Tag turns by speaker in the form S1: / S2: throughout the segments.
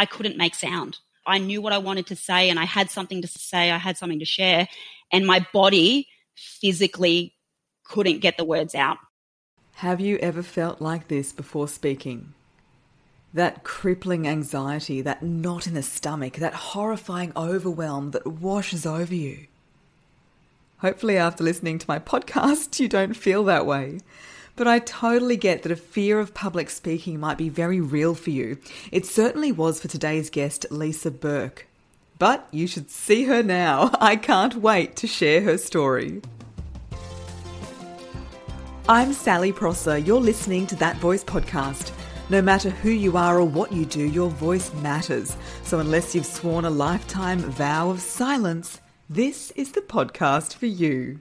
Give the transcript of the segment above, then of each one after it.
S1: I couldn't make sound. I knew what I wanted to say and I had something to say, I had something to share, and my body physically couldn't get the words out.
S2: Have you ever felt like this before speaking? That crippling anxiety, that knot in the stomach, that horrifying overwhelm that washes over you. Hopefully, after listening to my podcast, you don't feel that way. But I totally get that a fear of public speaking might be very real for you. It certainly was for today's guest, Lisa Burke. But you should see her now. I can't wait to share her story. I'm Sally Prosser. You're listening to That Voice podcast. No matter who you are or what you do, your voice matters. So, unless you've sworn a lifetime vow of silence, this is the podcast for you.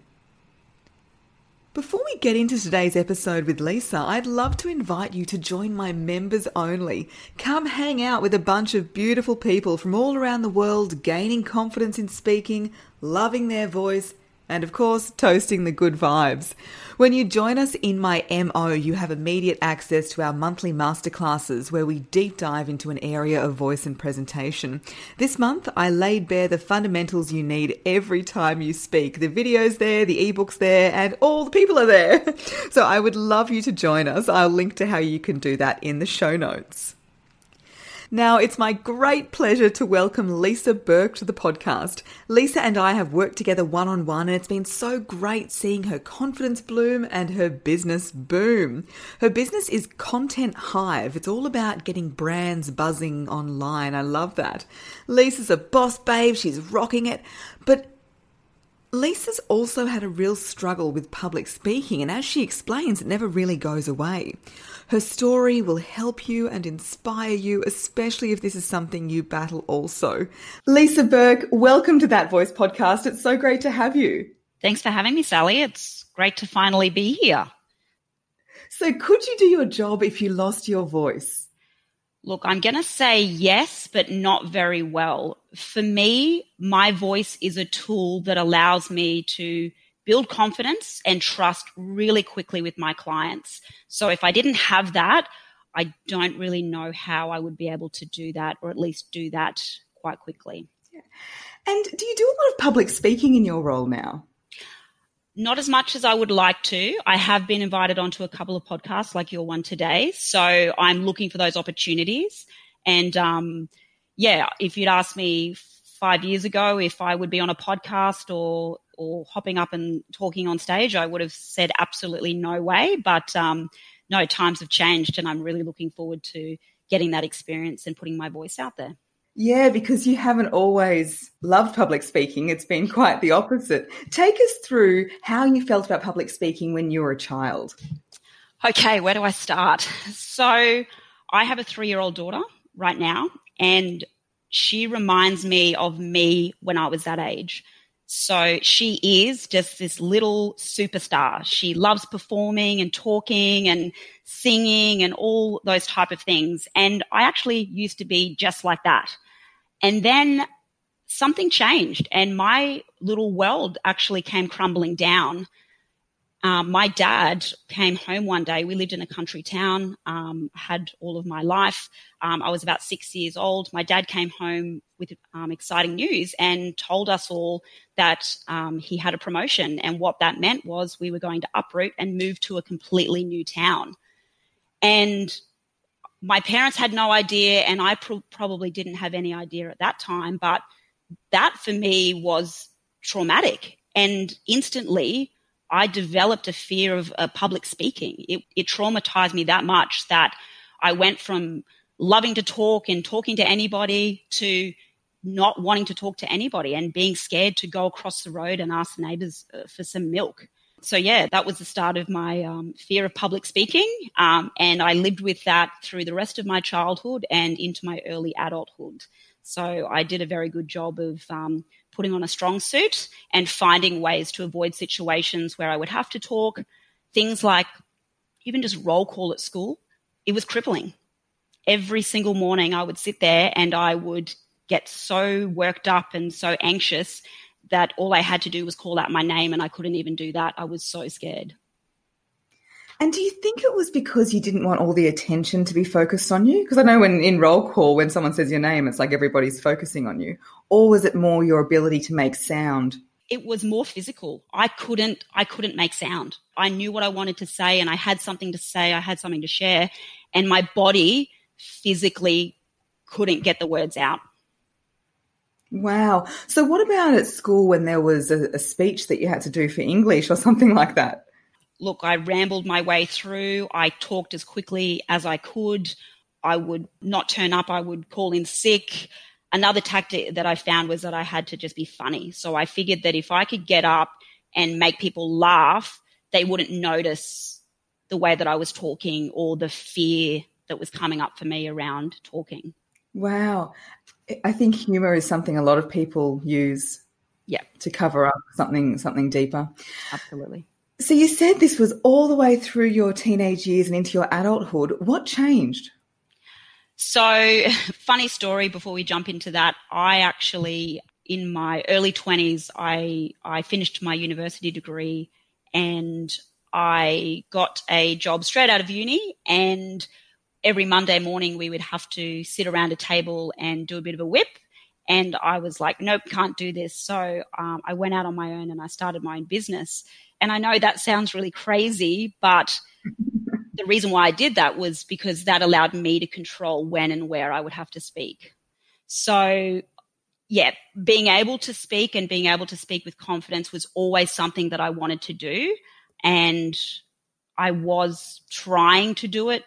S2: Before we get into today's episode with Lisa, I'd love to invite you to join my members only. Come hang out with a bunch of beautiful people from all around the world, gaining confidence in speaking, loving their voice, and of course, toasting the good vibes. When you join us in my MO, you have immediate access to our monthly masterclasses where we deep dive into an area of voice and presentation. This month, I laid bare the fundamentals you need every time you speak. The videos there, the ebooks there, and all the people are there. So I would love you to join us. I'll link to how you can do that in the show notes. Now, it's my great pleasure to welcome Lisa Burke to the podcast. Lisa and I have worked together one on one, and it's been so great seeing her confidence bloom and her business boom. Her business is Content Hive. It's all about getting brands buzzing online. I love that. Lisa's a boss babe, she's rocking it, but Lisa's also had a real struggle with public speaking, and as she explains, it never really goes away. Her story will help you and inspire you, especially if this is something you battle also. Lisa Burke, welcome to That Voice podcast. It's so great to have you.
S1: Thanks for having me, Sally. It's great to finally be here.
S2: So, could you do your job if you lost your voice?
S1: Look, I'm going to say yes, but not very well. For me, my voice is a tool that allows me to build confidence and trust really quickly with my clients. So if I didn't have that, I don't really know how I would be able to do that or at least do that quite quickly. Yeah.
S2: And do you do a lot of public speaking in your role now?
S1: Not as much as I would like to. I have been invited onto a couple of podcasts like your one today. So I'm looking for those opportunities. And um, yeah, if you'd asked me five years ago if I would be on a podcast or or hopping up and talking on stage, I would have said absolutely no way. But um, no, times have changed, and I'm really looking forward to getting that experience and putting my voice out there.
S2: Yeah, because you haven't always loved public speaking. It's been quite the opposite. Take us through how you felt about public speaking when you were a child.
S1: Okay, where do I start? So, I have a three year old daughter right now, and she reminds me of me when I was that age. So she is just this little superstar. She loves performing and talking and singing and all those type of things. And I actually used to be just like that. And then something changed and my little world actually came crumbling down. Um, my dad came home one day. We lived in a country town, um, had all of my life. Um, I was about six years old. My dad came home with um, exciting news and told us all that um, he had a promotion. And what that meant was we were going to uproot and move to a completely new town. And my parents had no idea, and I pr- probably didn't have any idea at that time, but that for me was traumatic. And instantly, I developed a fear of uh, public speaking. It, it traumatized me that much that I went from loving to talk and talking to anybody to not wanting to talk to anybody and being scared to go across the road and ask the neighbors uh, for some milk. So, yeah, that was the start of my um, fear of public speaking. Um, and I lived with that through the rest of my childhood and into my early adulthood. So, I did a very good job of um, putting on a strong suit and finding ways to avoid situations where I would have to talk. Things like even just roll call at school, it was crippling. Every single morning, I would sit there and I would get so worked up and so anxious that all I had to do was call out my name and I couldn't even do that. I was so scared.
S2: And do you think it was because you didn't want all the attention to be focused on you? Because I know when in roll call, when someone says your name, it's like everybody's focusing on you. Or was it more your ability to make sound?
S1: It was more physical. I couldn't I couldn't make sound. I knew what I wanted to say and I had something to say, I had something to share, and my body physically couldn't get the words out.
S2: Wow. So what about at school when there was a, a speech that you had to do for English or something like that?
S1: look, I rambled my way through. I talked as quickly as I could. I would not turn up. I would call in sick. Another tactic that I found was that I had to just be funny. So I figured that if I could get up and make people laugh, they wouldn't notice the way that I was talking or the fear that was coming up for me around talking.
S2: Wow. I think humor is something a lot of people use
S1: yeah.
S2: to cover up something something deeper.
S1: Absolutely.
S2: So you said this was all the way through your teenage years and into your adulthood. What changed?
S1: So, funny story before we jump into that. I actually, in my early 20s, I, I finished my university degree and I got a job straight out of uni. And every Monday morning, we would have to sit around a table and do a bit of a whip. And I was like, nope, can't do this. So um, I went out on my own and I started my own business. And I know that sounds really crazy, but the reason why I did that was because that allowed me to control when and where I would have to speak. So, yeah, being able to speak and being able to speak with confidence was always something that I wanted to do. And I was trying to do it,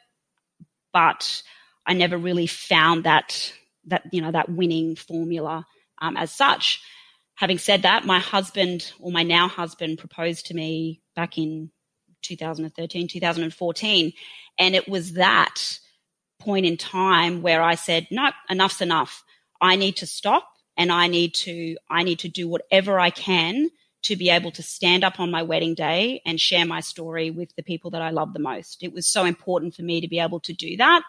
S1: but I never really found that, that, you know, that winning formula um, as such having said that, my husband or my now husband proposed to me back in 2013, 2014. And it was that point in time where I said, no, enough's enough. I need to stop and I need to, I need to do whatever I can to be able to stand up on my wedding day and share my story with the people that I love the most. It was so important for me to be able to do that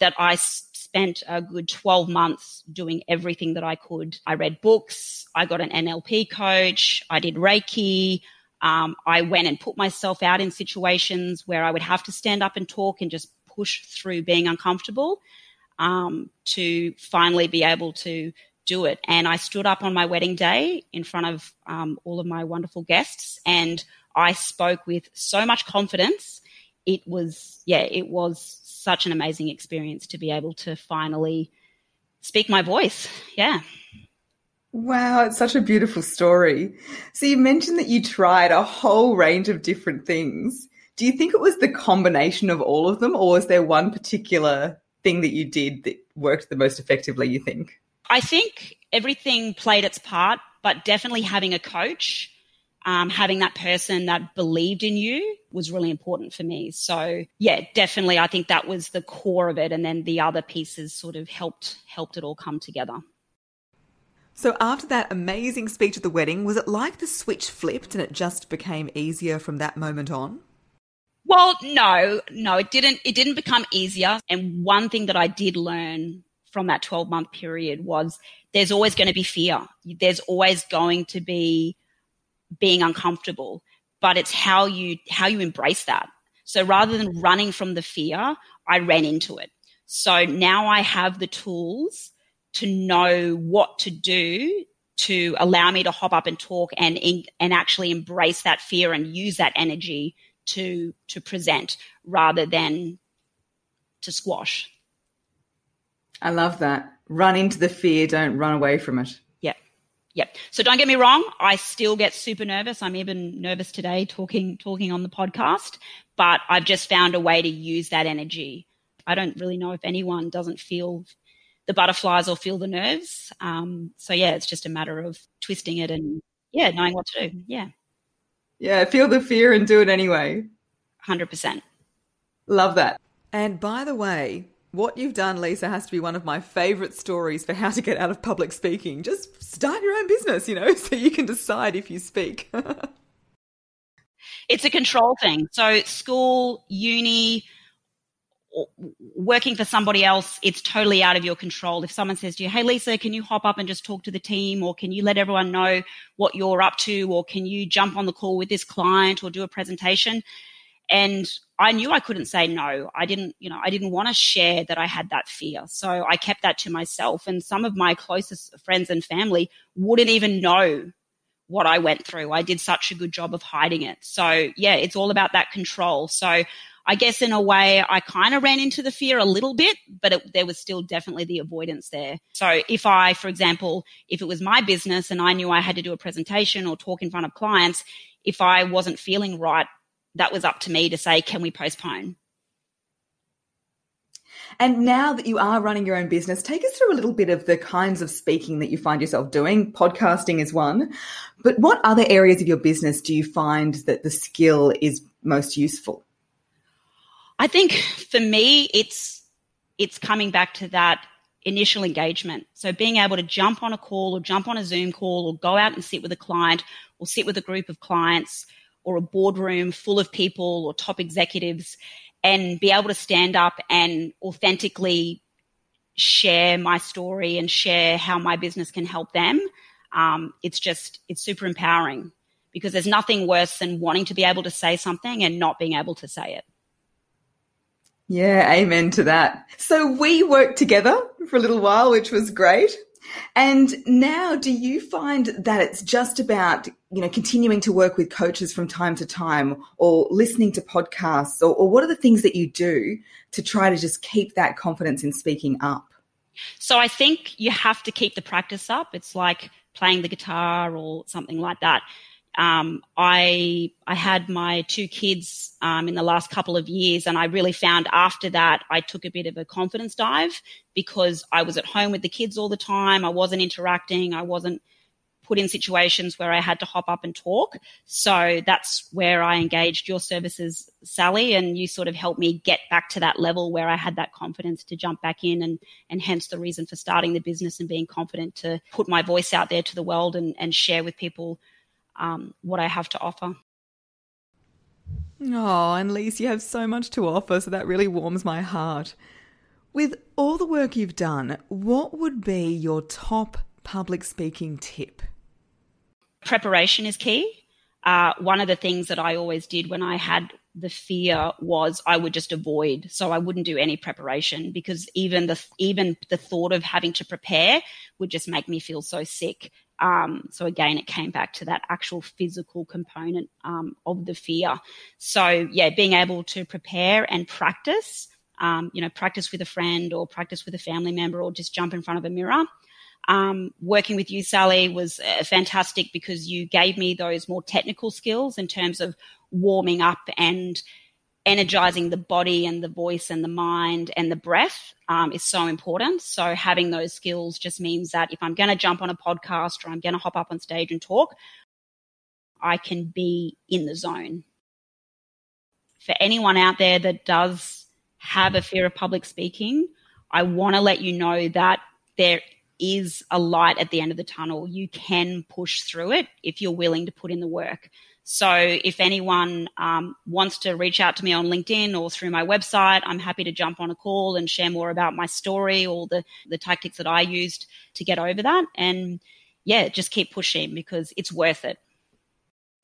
S1: that I spent a good 12 months doing everything that I could. I read books, I got an NLP coach, I did Reiki. Um, I went and put myself out in situations where I would have to stand up and talk and just push through being uncomfortable um, to finally be able to do it. And I stood up on my wedding day in front of um, all of my wonderful guests and I spoke with so much confidence. It was, yeah, it was such an amazing experience to be able to finally speak my voice. Yeah.
S2: Wow, it's such a beautiful story. So you mentioned that you tried a whole range of different things. Do you think it was the combination of all of them, or was there one particular thing that you did that worked the most effectively, you think?
S1: I think everything played its part, but definitely having a coach um, having that person that believed in you was really important for me. So yeah, definitely, I think that was the core of it, and then the other pieces sort of helped helped it all come together.
S2: So after that amazing speech at the wedding, was it like the switch flipped and it just became easier from that moment on?
S1: Well, no, no, it didn't. It didn't become easier. And one thing that I did learn from that 12 month period was there's always going to be fear. There's always going to be being uncomfortable, but it's how you how you embrace that. So rather than running from the fear, I ran into it. So now I have the tools to know what to do to allow me to hop up and talk and and actually embrace that fear and use that energy to to present rather than to squash.
S2: I love that. Run into the fear, don't run away from it.
S1: Yep. Yep. So don't get me wrong. I still get super nervous. I'm even nervous today talking, talking on the podcast, but I've just found a way to use that energy. I don't really know if anyone doesn't feel the butterflies or feel the nerves. Um, so yeah, it's just a matter of twisting it and yeah, knowing what to do. Yeah.
S2: Yeah. Feel the fear and do it anyway.
S1: 100%.
S2: Love that. And by the way, what you've done, Lisa, has to be one of my favorite stories for how to get out of public speaking. Just start your own business, you know, so you can decide if you speak.
S1: it's a control thing. So, school, uni, working for somebody else, it's totally out of your control. If someone says to you, Hey, Lisa, can you hop up and just talk to the team? Or can you let everyone know what you're up to? Or can you jump on the call with this client or do a presentation? And I knew I couldn't say no. I didn't, you know, I didn't want to share that I had that fear. So I kept that to myself. And some of my closest friends and family wouldn't even know what I went through. I did such a good job of hiding it. So yeah, it's all about that control. So I guess in a way, I kind of ran into the fear a little bit, but it, there was still definitely the avoidance there. So if I, for example, if it was my business and I knew I had to do a presentation or talk in front of clients, if I wasn't feeling right, that was up to me to say, can we postpone?
S2: And now that you are running your own business, take us through a little bit of the kinds of speaking that you find yourself doing. Podcasting is one, but what other areas of your business do you find that the skill is most useful?
S1: I think for me, it's it's coming back to that initial engagement. So being able to jump on a call or jump on a Zoom call or go out and sit with a client or sit with a group of clients or a boardroom full of people or top executives and be able to stand up and authentically share my story and share how my business can help them. Um, it's just, it's super empowering because there's nothing worse than wanting to be able to say something and not being able to say it.
S2: Yeah, amen to that. So we worked together for a little while, which was great. And now do you find that it's just about, you know, continuing to work with coaches from time to time or listening to podcasts or, or what are the things that you do to try to just keep that confidence in speaking up?
S1: So I think you have to keep the practice up. It's like playing the guitar or something like that. Um, I I had my two kids um, in the last couple of years, and I really found after that I took a bit of a confidence dive because I was at home with the kids all the time. I wasn't interacting. I wasn't put in situations where I had to hop up and talk. So that's where I engaged your services, Sally, and you sort of helped me get back to that level where I had that confidence to jump back in and, and hence the reason for starting the business and being confident to put my voice out there to the world and, and share with people um, what I have to offer.
S2: Oh, and Lise, you have so much to offer, so that really warms my heart. With all the work you've done, what would be your top public speaking tip?
S1: Preparation is key. Uh, one of the things that I always did when I had the fear was I would just avoid, so I wouldn't do any preparation because even the even the thought of having to prepare would just make me feel so sick. Um, so again, it came back to that actual physical component um, of the fear. So yeah, being able to prepare and practice, um, you know, practice with a friend or practice with a family member or just jump in front of a mirror. Um, working with you, Sally, was uh, fantastic because you gave me those more technical skills in terms of warming up and energizing the body and the voice and the mind and the breath um, is so important. So having those skills just means that if I'm going to jump on a podcast or I'm going to hop up on stage and talk, I can be in the zone. For anyone out there that does have a fear of public speaking, I want to let you know that there is a light at the end of the tunnel. You can push through it if you're willing to put in the work. So if anyone um, wants to reach out to me on LinkedIn or through my website, I'm happy to jump on a call and share more about my story or the, the tactics that I used to get over that. And yeah, just keep pushing because it's worth it.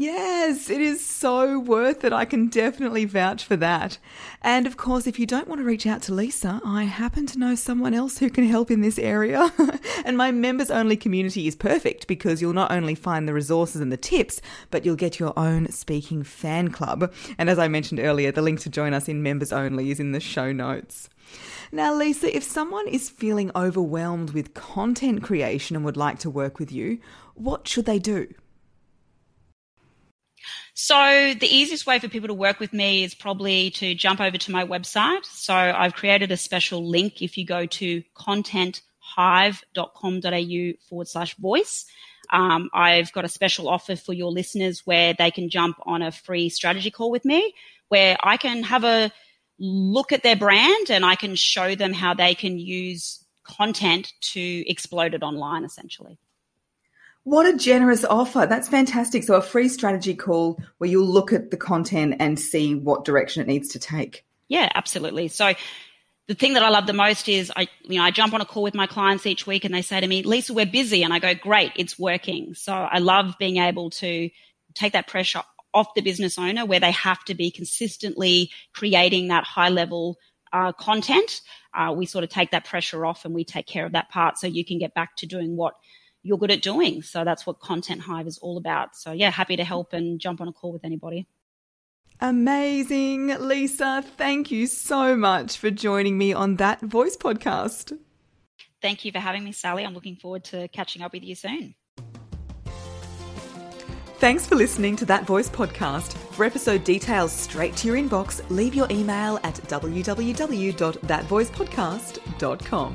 S2: Yes, it is so worth it. I can definitely vouch for that. And of course, if you don't want to reach out to Lisa, I happen to know someone else who can help in this area. and my members only community is perfect because you'll not only find the resources and the tips, but you'll get your own speaking fan club. And as I mentioned earlier, the link to join us in members only is in the show notes. Now, Lisa, if someone is feeling overwhelmed with content creation and would like to work with you, what should they do?
S1: So the easiest way for people to work with me is probably to jump over to my website. So I've created a special link if you go to contenthive.com.au forward slash voice. Um, I've got a special offer for your listeners where they can jump on a free strategy call with me where I can have a look at their brand and I can show them how they can use content to explode it online essentially.
S2: What a generous offer. That's fantastic. So, a free strategy call where you'll look at the content and see what direction it needs to take.
S1: Yeah, absolutely. So, the thing that I love the most is I, you know, I jump on a call with my clients each week and they say to me, Lisa, we're busy. And I go, great, it's working. So I love being able to take that pressure off the business owner where they have to be consistently creating that high level uh, content. Uh, we sort of take that pressure off and we take care of that part so you can get back to doing what you're good at doing. So that's what Content Hive is all about. So yeah, happy to help and jump on a call with anybody.
S2: Amazing, Lisa. Thank you so much for joining me on that voice podcast.
S1: Thank you for having me, Sally. I'm looking forward to catching up with you soon.
S2: Thanks for listening to That Voice podcast. For episode details straight to your inbox, leave your email at www.thatvoicepodcast.com.